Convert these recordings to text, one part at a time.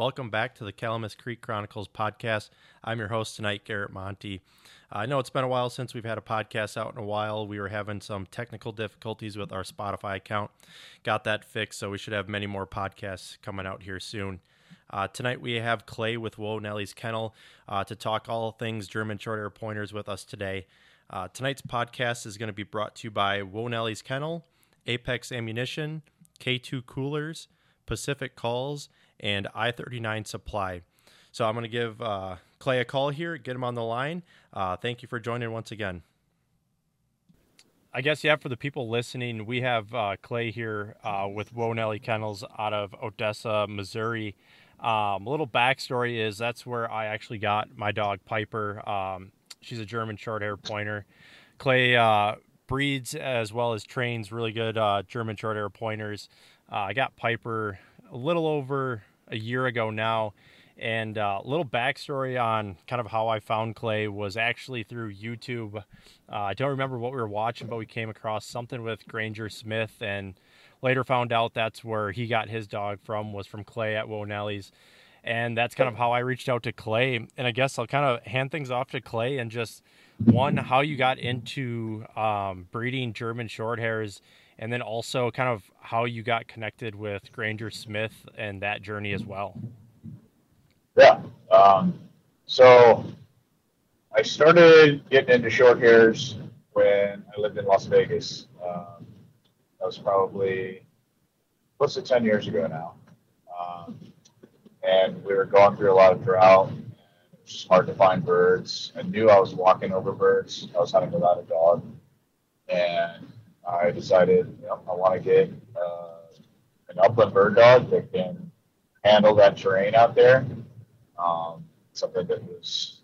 Welcome back to the Calamus Creek Chronicles podcast. I'm your host tonight, Garrett Manthe. I know it's been a while since we've had a podcast out in a while. We were having some technical difficulties with our Spotify account. Got that fixed, so we should have many more podcasts coming out here soon. Uh, tonight we have Clay with Whoa Nelly's Kennel uh, to talk all things German short hair pointers with us today. Uh, tonight's podcast is going to be brought to you by Whoa Nelly's Kennel, Apex Ammunition, K2 Coolers, Pacific Calls, and I 39 Supply. So I'm going to give uh, Clay a call here, get him on the line. Uh, thank you for joining once again. I guess, yeah, for the people listening, we have uh, Clay here uh, with Whoa Nelly Kennels out of Odessa, Missouri. Um, a little backstory is that's where I actually got my dog Piper. Um, she's a German short hair pointer. Clay uh, breeds as well as trains really good uh, German short hair pointers. I got Piper a little over a year ago now. And a uh, little backstory on kind of how I found Clay was actually through YouTube. Uh, I don't remember what we were watching, but we came across something with Granger Smith, and later found out that's where he got his dog from was from Clay at Whoa Nelly's. And that's kind of how I reached out to Clay. And I guess I'll kind of hand things off to Clay and just one, how you got into um, breeding German short hairs and then also kind of how you got connected with Granger Smith and that journey as well. Yeah. Um, so I started getting into short hairs when I lived in Las Vegas. Um, that was probably close to 10 years ago now. Um, and we were going through a lot of drought. And it was hard to find birds. I knew I was walking over birds. I was hunting without a dog. And I decided you know, I want to get uh, an upland bird dog that can handle that terrain out there. Um, something that was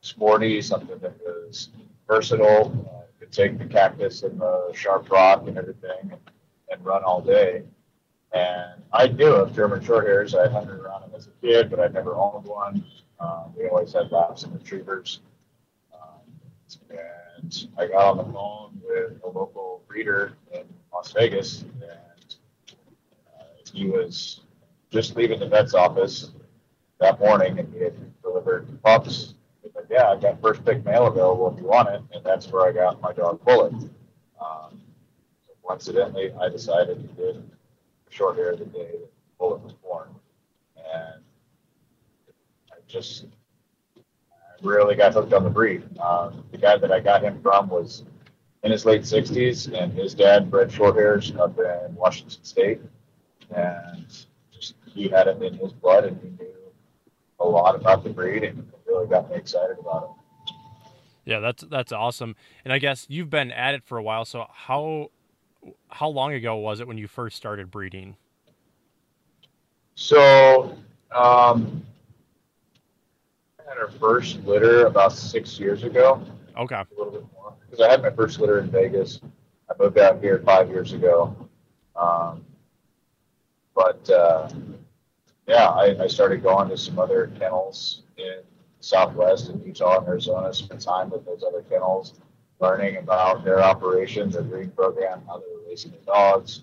sporty, something that was versatile, uh, could take the cactus and the sharp rock and everything and, and run all day. And I knew of German Shorthairs. I hunted around them as a kid, but I never owned one. Um, we always had labs and retrievers. Um, and I got on the phone with a local breeder in Las Vegas, and uh, he was just leaving the vet's office that morning, and he had delivered pups. He's like, "Yeah, I got first pick male available if you want it," and that's where I got my dog Bullet. Um, so coincidentally, I decided to get short hair the day that Bullet was born, and I just really got hooked on the breed. Um, the guy that I got him from was in his late 60s, and his dad bred short hairs up in Washington State, and just he had it in his blood, and he knew a lot about the breed, and it really got me excited about it. Yeah, that's that's awesome. And I guess you've been at it for a while. So how how long ago was it when you first started breeding? So um, had our first litter about six years ago. Okay. A little bit more. Because I had my first litter in Vegas. I moved out here five years ago. Um, but uh, yeah, I, I, started going to some other kennels in Southwest and Utah and Arizona, spent time with those other kennels, learning about their operations, their breeding program, how they were raising their dogs.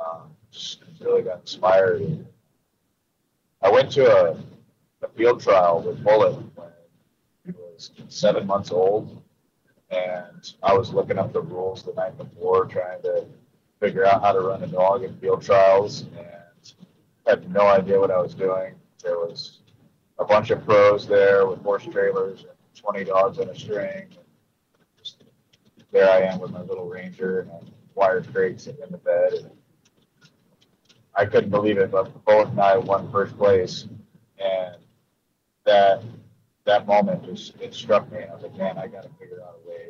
Um, just really got inspired. I went to a a field trial with Bullet when he was seven months old. And I was looking up the rules the night before, trying to figure out how to run a dog in field trials, and had no idea what I was doing. There was a bunch of pros there with horse trailers and 20 dogs on a string. Just, there I am with my little Ranger and wire crate sitting in the bed. And I couldn't believe it, but Bullet and I won first place. And that that moment just it struck me, and I was like, man, I got to figure out a way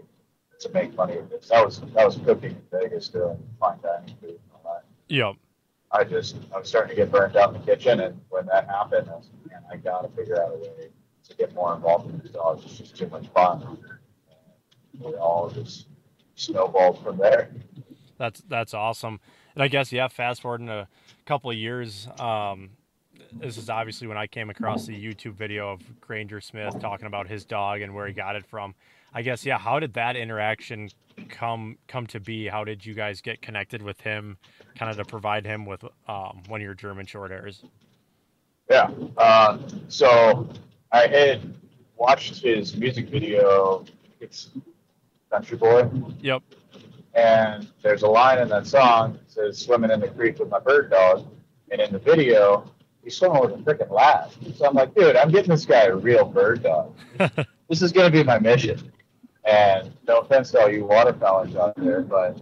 to make money with this. That was that was cooking in Vegas doing fine dining food and all that. Yep. I just I was starting to get burned out in the kitchen, and when that happened, I was like, man, I got to figure out a way to get more involved in these dogs. It's just too much fun. And we all just snowballed from there. That's that's awesome. And I guess yeah, fast forward in a couple of years, um, this is obviously when I came across the YouTube video of Granger Smith talking about his dog and where he got it from. I guess yeah, how did that interaction come come to be? How did you guys get connected with him, kind of to provide him with um, one of your German short hairs? Yeah. Uh, so I had watched his music video. It's Country Boy. Yep. And there's a line in that song that says "Swimming in the creek with my bird dog," and in the video, he's swimming with a freaking lab. So I'm like, dude, I'm getting this guy a real bird dog. this is going to be my mission. And no offense to all you waterfowlers out there, but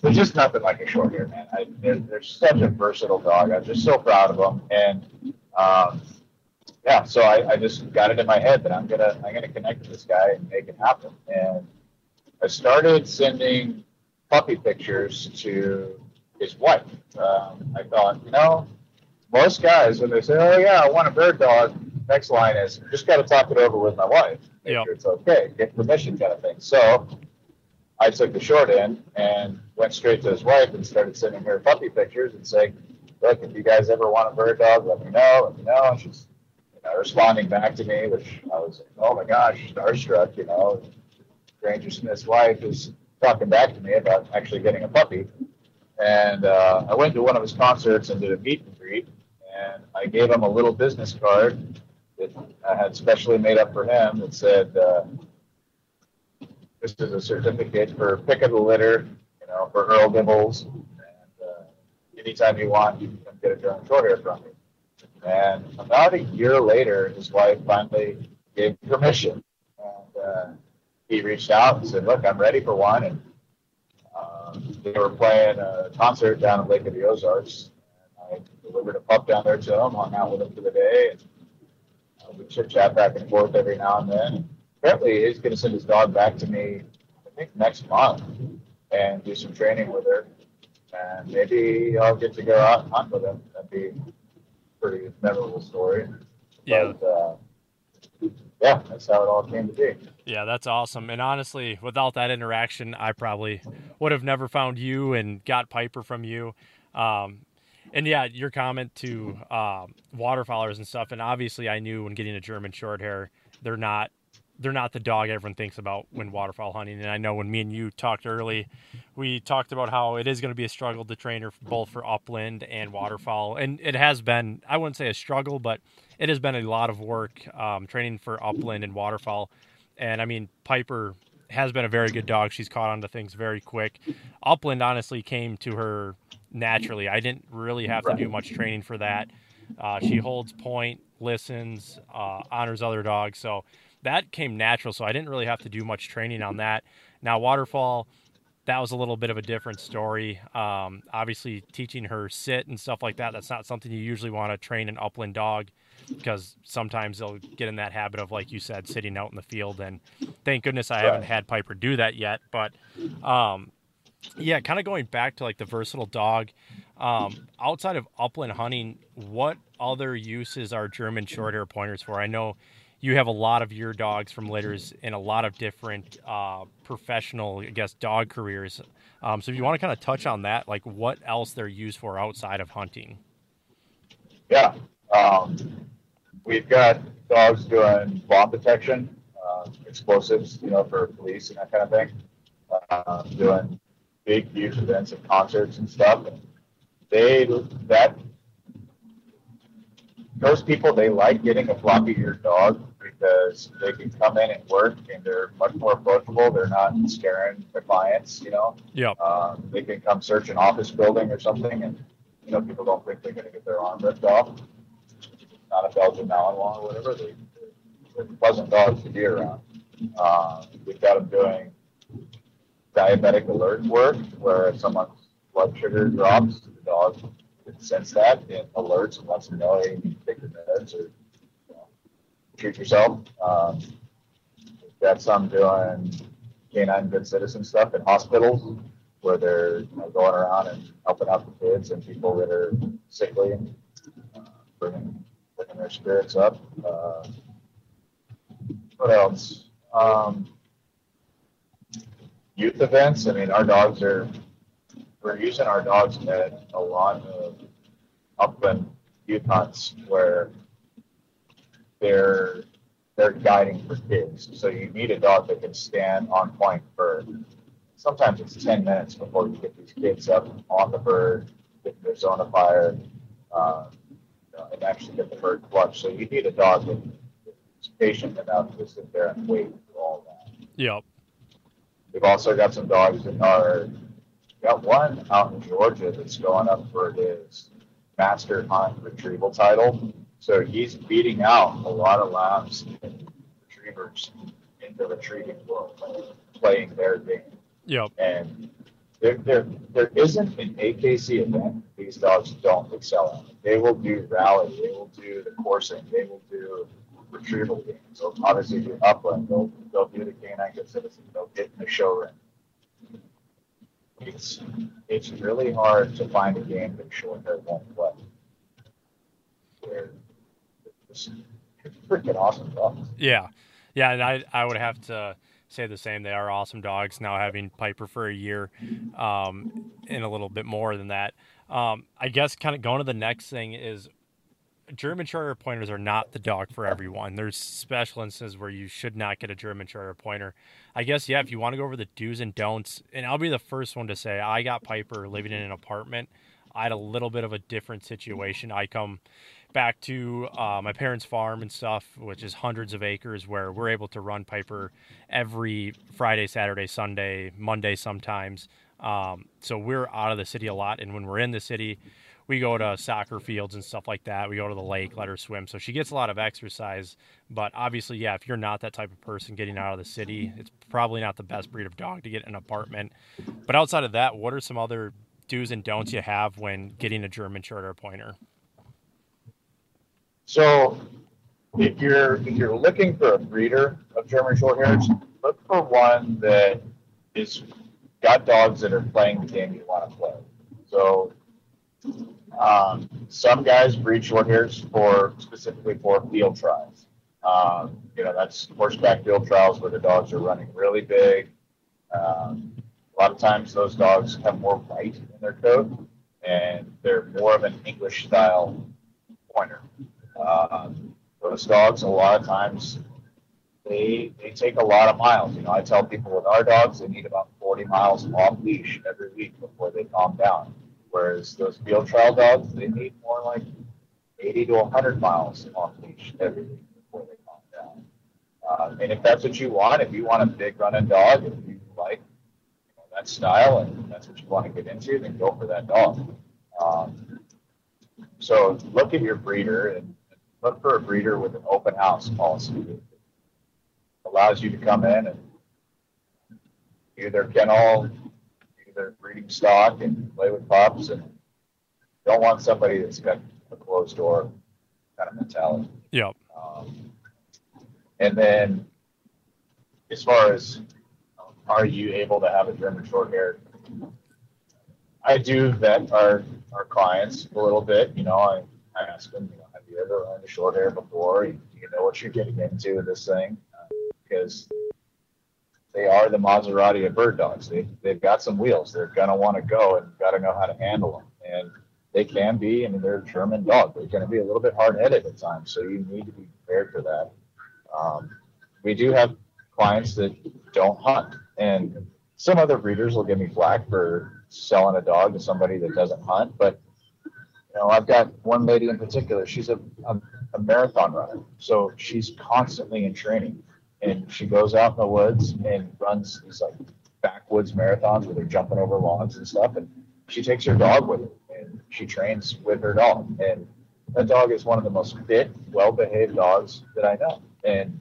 there's just nothing like a short hair, man. I, they're, they're such a versatile dog. I'm just so proud of them. And um, yeah, so I, I just got it in my head that I'm gonna I'm gonna connect with this guy and make it happen. And I started sending puppy pictures to his wife. Um, I thought, you know, most guys when they say, "Oh yeah, I want a bird dog," next line is, "Just got to talk it over with my wife, make Yep. sure it's okay, get permission, kind of thing." So I took the short end and went straight to his wife and started sending her puppy pictures and saying, "Look, if you guys ever want a bird dog, let me know. Let me know." And she's you know, responding back to me, which I was "Oh my gosh, starstruck!" You know, Granger Smith's wife is talking back to me about actually getting a puppy. And uh, I went to one of his concerts and did a meet and and I gave him a little business card that I had specially made up for him that said, uh, "This is a certificate for pick of the litter, you know, for Earl Dibbles, and uh, anytime you want, you can get a German short hair from me." And about a year later, his wife finally gave permission, and uh, he reached out and said, "Look, I'm ready for one." And um, they were playing a concert down at Lake of the Ozarks. Delivered a pup down there to him, hung out with him for the day, and uh, we chit chat back and forth every now and then. And apparently, he's going to send his dog back to me, I think next month, and do some training with her. And maybe I'll get to go out and hunt with him. That'd be a pretty memorable story. Yeah. But, uh, yeah, that's how it all came to be. Yeah, that's awesome. And honestly, without that interaction, I probably would have never found you and got Piper from you. Um, and yeah, your comment to um, waterfowlers and stuff. And obviously, I knew when getting a German short hair, they're not they're not the dog everyone thinks about when waterfowl hunting. And I know when me and you talked early, we talked about how it is going to be a struggle to train her both for upland and waterfowl. And it has been, I wouldn't say a struggle, but it has been a lot of work um, training for upland and waterfowl. And I mean, Piper has been a very good dog. She's caught on to things very quick. Upland honestly came to her naturally. I didn't really have to do much training for that. Uh, she holds point, listens, uh, honors other dogs. So that came natural. So I didn't really have to do much training on that. Now, waterfowl, that was a little bit of a different story. Um, obviously, teaching her sit and stuff like that, that's not something you usually want to train an upland dog because sometimes they'll get in that habit of, like you said, sitting out in the field. And thank goodness I haven't had Piper do that yet. But um, yeah, kind of going back to like the versatile dog. Um, outside of upland hunting, what other uses are German Shorthair pointers for? I know you have a lot of your dogs from litters in a lot of different uh, professional, I guess, dog careers. Um, so if you want to kind of touch on that, like what else they're used for outside of hunting? Yeah. Um, we've got dogs doing bomb detection, uh, explosives, you know, for police and that kind of thing. Uh, doing big, huge events and concerts and stuff. And they that those people they like getting a floppy eared dog because they can come in and work and they're much more approachable. They're not scaring the clients, you know. Yep. Um, they can come search an office building or something, and you know people don't think they're going to get their arm ripped off. Not a Belgian Malinois or whatever. They, they're pleasant dogs to be around. Uh, we've got them doing diabetic alert work, where if someone's blood sugar drops, the dog can sense that and alerts and lets them know, hey, you need to take your meds or you know, treat yourself. Um, got some doing canine good citizen stuff in hospitals where they're you know, going around and helping out the kids and people that are sickly and uh, bringing, bringing their spirits up. Uh, what else? Um, youth events. I mean, our dogs are, we're using our dogs at a lot of upland youth hunts where they're they're guiding for kids. So you need a dog that can stand on point for sometimes it's 10 minutes before you get these kids up on the bird, get their zone of fire. Um, know, and actually get the herd clutch. So you need a dog that's patient enough to sit there and wait for all that. Yep. We've also got some dogs that are got one out in Georgia that's going up for his master hunt retrieval title. So he's beating out a lot of labs and retrievers in the retrieving world, playing their game. Yep. And there, there, there isn't an AKC event these dogs don't excel in. They will do rally, they will do the coursing, they will do retrieval game. So obviously do upland, they'll, they'll do the canine good citizen, they'll get in the show ring. It's, it's really hard to find a game that short hair won't play. Just freaking awesome dogs. Yeah. Yeah, and I, I would have to say the same. They are awesome dogs. Now having Piper for a year, um, and a little bit more than that. Um, I guess kind of going to the next thing is German Shorthair pointers are not the dog for everyone. There's special instances where you should not get a German Shorthair pointer. I guess yeah, if you want to go over the do's and don'ts, and I'll be the first one to say I got Piper living in an apartment. I had a little bit of a different situation. I come back to uh, my parents' farm and stuff, which is hundreds of acres, where we're able to run Piper every Friday, Saturday, Sunday, Monday sometimes. Um, so we're out of the city a lot, and when we're in the city, we go to soccer fields and stuff like that. We go to the lake, let her swim. So she gets a lot of exercise. But obviously, yeah, if you're not that type of person getting out of the city, it's probably not the best breed of dog to get an apartment. But outside of that, what are some other do's and don'ts you have when getting a German Shorthair Pointer? So if you're if you're looking for a breeder of German Shorthairs, look for one that is got dogs that are playing the game you want to play. So um, some guys breed Shorthairs for specifically for field trials. Um, you know, that's horseback field trials where the dogs are running really big. Um, a lot of times those dogs have more bite in their coat and they're more of an English style pointer. Um, those dogs, a lot of times, they they take a lot of miles. You know, I tell people with our dogs, they need about 40 miles off leash every week before they calm down. Whereas those field trial dogs, they need more like 80 to 100 miles off leash every week before they calm down. Uh, and if that's what you want, if you want a big running dog, if you like you know, that style and that's what you want to get into, then go for that dog. Um, so look at your breeder and look for a breeder with an open house policy that allows you to come in and either kennel, either breeding stock and play with pups, and don't want somebody that's got a closed door kind of mentality. Yep. Um, and then, as far as um, are you able to have a German short hair? I do vet our our clients a little bit. You know, I, I ask them, you know, have you ever owned a short hair before? Do you know what you're getting into with this thing? Uh, because they are the Maserati of bird dogs. They, they've got some wheels. They're going to want to go and got to know how to handle them. And they can be, I mean, they're a German dog. They're going to be a little bit hard headed at times. So you need to be prepared for that. Um, we do have clients that don't hunt. And some other breeders will give me flack for selling a dog to somebody that doesn't hunt. But, you know, I've got one lady in particular. She's a, a, a marathon runner. So she's constantly in training and she goes out in the woods and runs these like backwoods marathons where they're jumping over logs and stuff. And she takes her dog with her and she trains with her dog. And that dog is one of the most fit, well behaved dogs that I know. And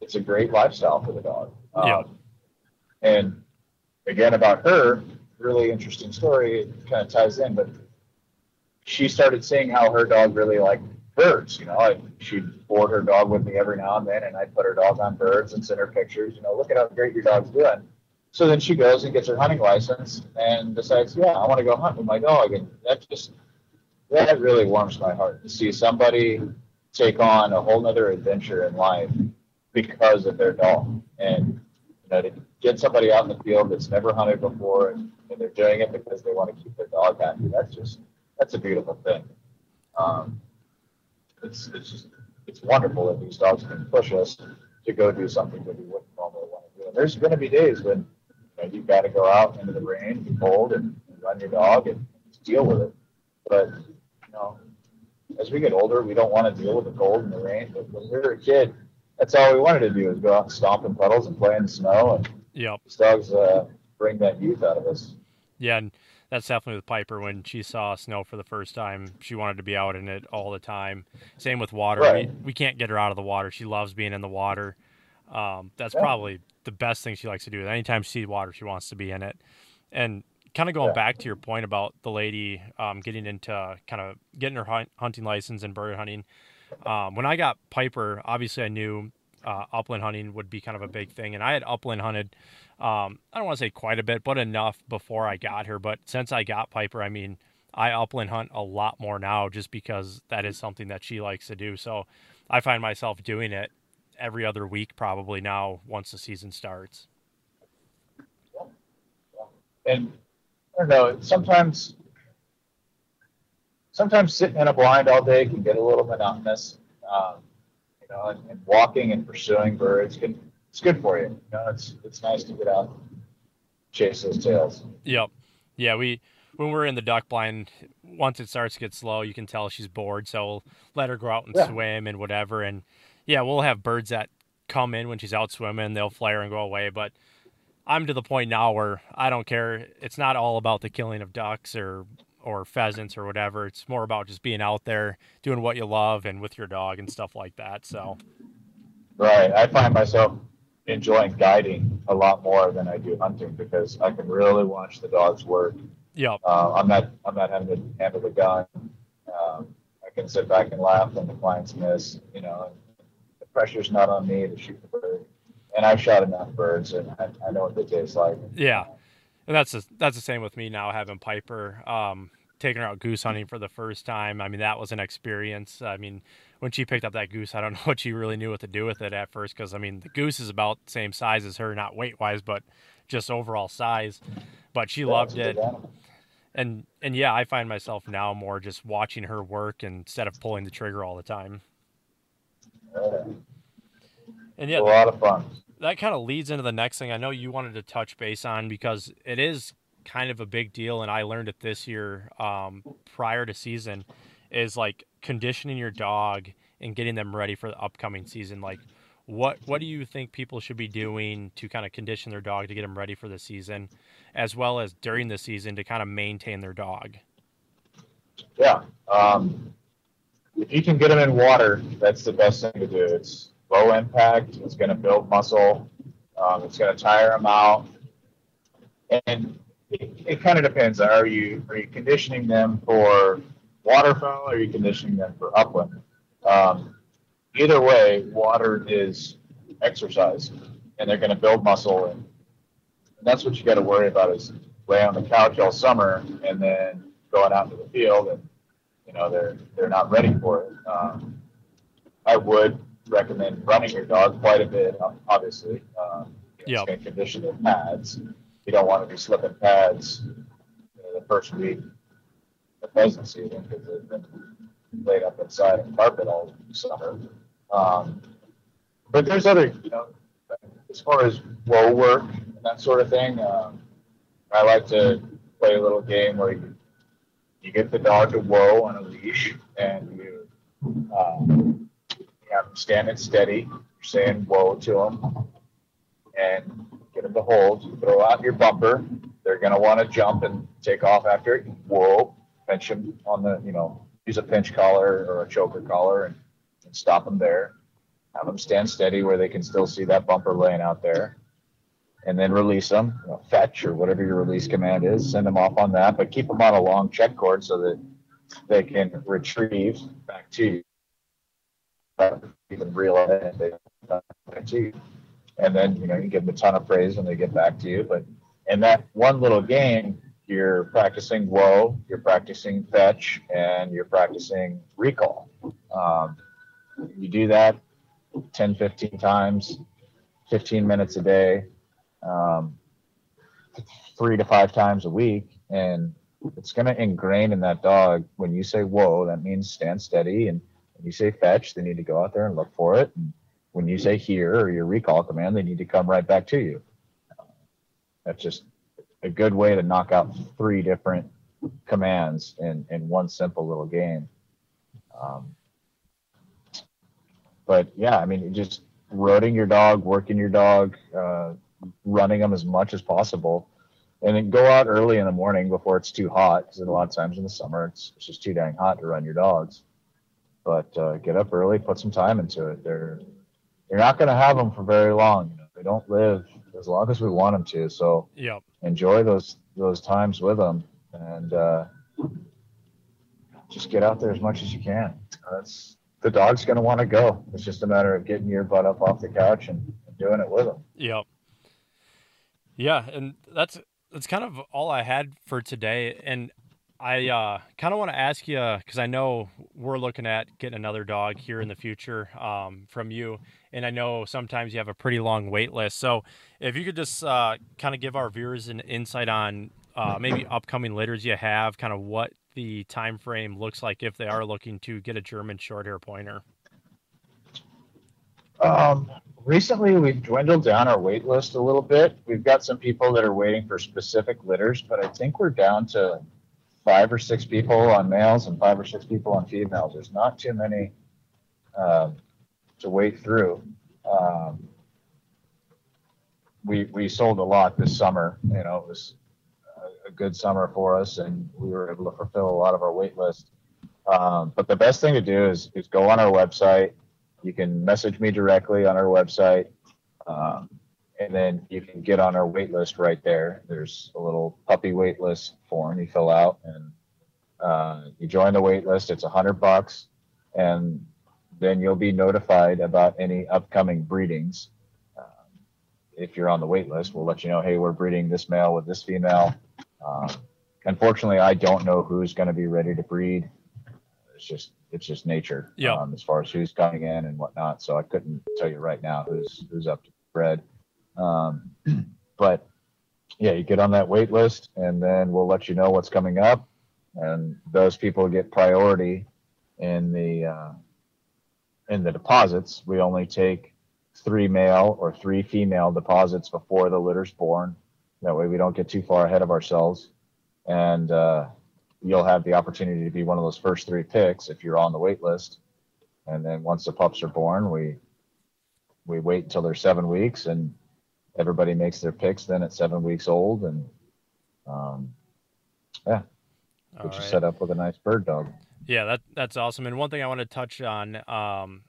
it's a great lifestyle for the dog. Yeah. Um, and again, about her, really interesting story. It kind of ties in, but she started seeing how her dog really liked birds. You know, I, she'd board her dog with me every now and then, and I'd put her dog on birds and send her pictures. You know, look at how great your dog's doing. So then she goes and gets her hunting license and decides, yeah, I want to go hunt with my dog. And that just, that really warms my heart to see somebody take on a whole nother adventure in life because of their dog. And, you know, to get somebody out in the field that's never hunted before and, and they're doing it because they want to keep their dog happy, that's just, that's a beautiful thing. Um, it's it's just it's wonderful that these dogs can push us to go do something that we wouldn't normally want to do. And there's going to be days when you know, you've got to go out into the rain, be cold, and, and run your dog and deal with it. But you know, as we get older, we don't want to deal with the cold and the rain. But when we were a kid, that's all we wanted to do is go out and stomp in puddles and play in the snow. And yep. these dogs uh, bring that youth out of us. Yeah, and that's definitely with Piper. When she saw snow for the first time, she wanted to be out in it all the time. Same with water. Right. We, we can't get her out of the water. She loves being in the water. Um, that's Yeah. probably the best thing she likes to do. Anytime she sees water, she wants to be in it. And kind of going Yeah. back to your point about the lady um, getting into kind of getting her hunt, hunting license and bird hunting. Um, when I got Piper, obviously I knew uh, upland hunting would be kind of a big thing, and I had upland hunted. Um, I don't want to say quite a bit, but enough before I got her. But since I got Piper, I mean, I upland hunt a lot more now, just because that is something that she likes to do. So I find myself doing it every other week, probably now once the season starts. And I don't know. Sometimes, sometimes sitting in a blind all day can get a little monotonous. Um, you know, and, and walking and pursuing birds can it's good for you. You know, it's it's nice to get out, chase those tails. Yep. Yeah, we when we're in the duck blind, once it starts to get slow, you can tell she's bored. So we'll let her go out and Yeah. swim and whatever. And yeah, we'll have birds that come in when she's out swimming. They'll flare and go away. But I'm to the point now where I don't care. It's not all about the killing of ducks or or pheasants or whatever. It's more about just being out there doing what you love and with your dog and stuff like that. So Right. I find myself enjoying guiding a lot more than I do hunting because I can really watch the dogs work. Yeah. Uh, I'm not I'm not having to handle the gun. Um, I can sit back and laugh when the clients miss. You know, the pressure's not on me to shoot the bird. And I've shot enough birds, and I, I know what they taste like. Yeah, and that's the, that's the same with me now having Piper. Um, taking her out goose hunting for the first time. I mean, that was an experience. I mean, when she picked up that goose, I don't know what she really knew what to do with it at first because I mean, the goose is about the same size as her, not weight wise, but just overall size. But she Yeah, loved it, animal. and and yeah, I find myself now more just watching her work instead of pulling the trigger all the time. Yeah, And yeah, a lot of fun. that kind of leads into the next thing I know you wanted to touch base on because it is kind of a big deal, and I learned it this year um, prior to season is like conditioning your dog and getting them ready for the upcoming season. Like, what what do you think people should be doing to kind of condition their dog to get them ready for the season, as well as during the season to kind of maintain their dog? Yeah. Um, if you can get them in water, that's the best thing to do. It's low impact. It's going to build muscle. Um, it's going to tire them out. And it, it kind of depends. Are you are you conditioning them for waterfowl? Or are you conditioning them for upland? Um, either way, water is exercise, and they're going to build muscle, and, and that's what you got to worry about is lay on the couch all summer and then going out into the field and you know they're they're not ready for it. Um, I would recommend running your dog quite a bit, obviously. Um, you know, Yep. It's going to condition their pads. You don't want to be slipping pads you know, the first week of pheasant season because they've been laid up inside a carpet all summer. Um, but there's other, you know, as far as whoa work and that sort of thing, um, I like to play a little game where you, you get the dog to whoa on a leash and you, um, you have them standing steady. You're saying whoa to them and get them to hold. You throw out your bumper. They're going to want to jump and take off after it. Whoa, pinch them on the, you know, use a pinch collar or a choker collar and, and stop them there. Have them stand steady where they can still see that bumper laying out there and then release them, you know, fetch or whatever your release command is, send them off on that, but keep them on a long check cord so that they can retrieve back to you. It and they back to you. And then, you know, you give them a ton of praise when they get back to you. But in that one little game, you're practicing whoa, you're practicing fetch, and you're practicing recall. Um, you do that 10, 15 times, 15 minutes a day, um, three to five times a week, and it's going to ingrain in that dog. When you say whoa, that means stand steady, and when you say fetch, they need to go out there and look for it. And when you say here or your recall command, they need to come right back to you. That's just a good way to knock out three different commands in, in one simple little game. Um, but yeah, I mean, just roading your dog, working your dog, uh, running them as much as possible, and then go out early in the morning before it's too hot. Because a lot of times in the summer, it's, it's just too dang hot to run your dogs. But uh, get up early, put some time into it. They're you're not going to have them for very long. You know, they don't live as long as we want them to. So enjoy those those times with them, and uh, just get out there as much as you can. That's the dog's going to want to go. It's just a matter of getting your butt up off the couch and, and doing it with them. Yep. Yeah, and that's that's kind of all I had for today. And I uh, kind of want to ask you because I know we're looking at getting another dog here in the future um, from you, and I know sometimes you have a pretty long wait list. So if you could just uh, kind of give our viewers an insight on uh, maybe upcoming litters you have, kind of what the time frame looks like if they are looking to get a German Shorthair Pointer. Um, recently, we've dwindled down our wait list a little bit. We've got some people that are waiting for specific litters, but I think we're down to five or six people on males and five or six people on females. There's not too many um, to wait through. Um, we we sold a lot this summer. You know, it was a, a, good summer for us, and we were able to fulfill a lot of our wait list. Um, but the best thing to do is is go on our website. You can message me directly on our website. Um, and then you can get on our wait list right there. There's a little puppy wait list form you fill out, and uh, you join the wait list. It's a hundred bucks, and then you'll be notified about any upcoming breedings. Um, if you're on the wait list, we'll let you know. Hey, we're breeding this male with this female. Um, unfortunately, I don't know who's going to be ready to breed. It's just it's just nature um, as far as who's coming in and whatnot. So I couldn't tell you right now who's who's up to bred. Um, but yeah, you get on that wait list, and then we'll let you know what's coming up, and those people get priority in the uh, in the deposits. We only take three male or three female deposits before the litter's born. That way, we don't get too far ahead of ourselves, and uh, you'll have the opportunity to be one of those first three picks if you're on the wait list. And then once the pups are born, we we wait until they're seven weeks and everybody makes their picks then at seven weeks old, and um, yeah, get you right. set up with a nice bird dog. Yeah, that that's awesome. And one thing I want to touch on, um,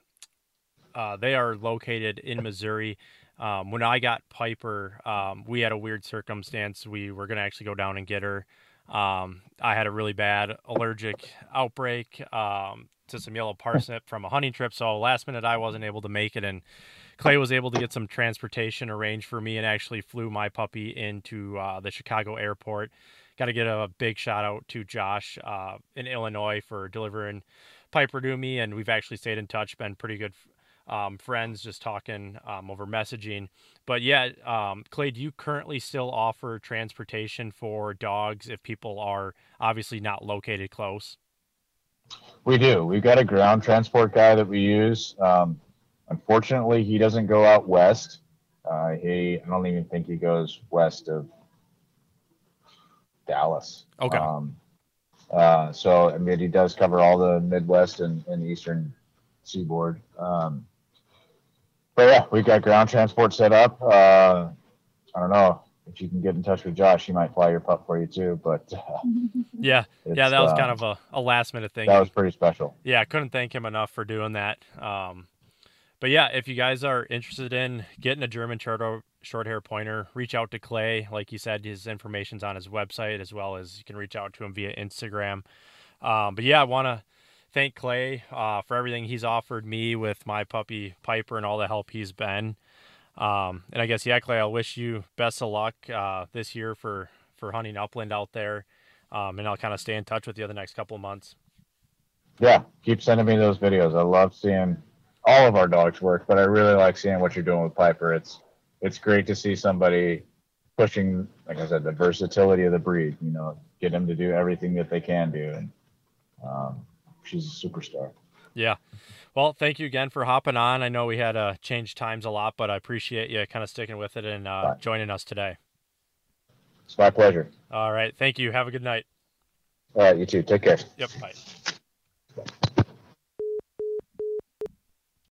uh, they are located in Missouri. Um, when I got Piper, um, we had a weird circumstance. We were going to actually go down and get her. Um, I had a really bad allergic outbreak um, to some yellow parsnip from a hunting trip. So last minute, I wasn't able to make it, and Clay was able to get some transportation arranged for me and actually flew my puppy into uh, the Chicago airport. Got to get a big shout out to Josh uh, in Illinois for delivering Piper to me, and we've actually stayed in touch, been pretty good um, friends, just talking um, over messaging. But yeah, um, Clay, do you currently still offer transportation for dogs if people are obviously not located close? We do. We've got a ground transport guy that we use. Um, Unfortunately, he doesn't go out west. Uh, he, I don't even think he goes west of Dallas. Okay. Um, uh, so, I mean, he does cover all the Midwest and, and Eastern seaboard. Um, but yeah, we've got ground transport set up. Uh, I don't know if you can get in touch with Josh, he might fly your pup for you too. But uh, yeah, yeah, that was uh, kind of a, a, last minute thing. That was pretty special. Yeah, I couldn't thank him enough for doing that. Um, but yeah, if you guys are interested in getting a German short, hair pointer, reach out to Clay. Like you said, his information's on his website as well as you can reach out to him via Instagram. Um, but yeah, I want to thank Clay uh, for everything he's offered me with my puppy Piper and all the help he's been. Um, and I guess yeah, Clay, I'll wish you best of luck uh, this year for for hunting upland out there. Um, and I'll kind of stay in touch with you the next couple of months. Yeah, keep sending me those videos. I love seeing all of our dogs work, but I really like seeing what you're doing with Piper. It's it's great to see somebody pushing, like I said, the versatility of the breed. You know, get them to do everything that they can do, and um, she's a superstar. Yeah. Well, thank you again for hopping on. I know we had to uh, change times a lot, but I appreciate you kind of sticking with it and uh, joining us today. It's my pleasure. All right. Thank you. Have a good night. All right. You too. Take care. Yep. Bye.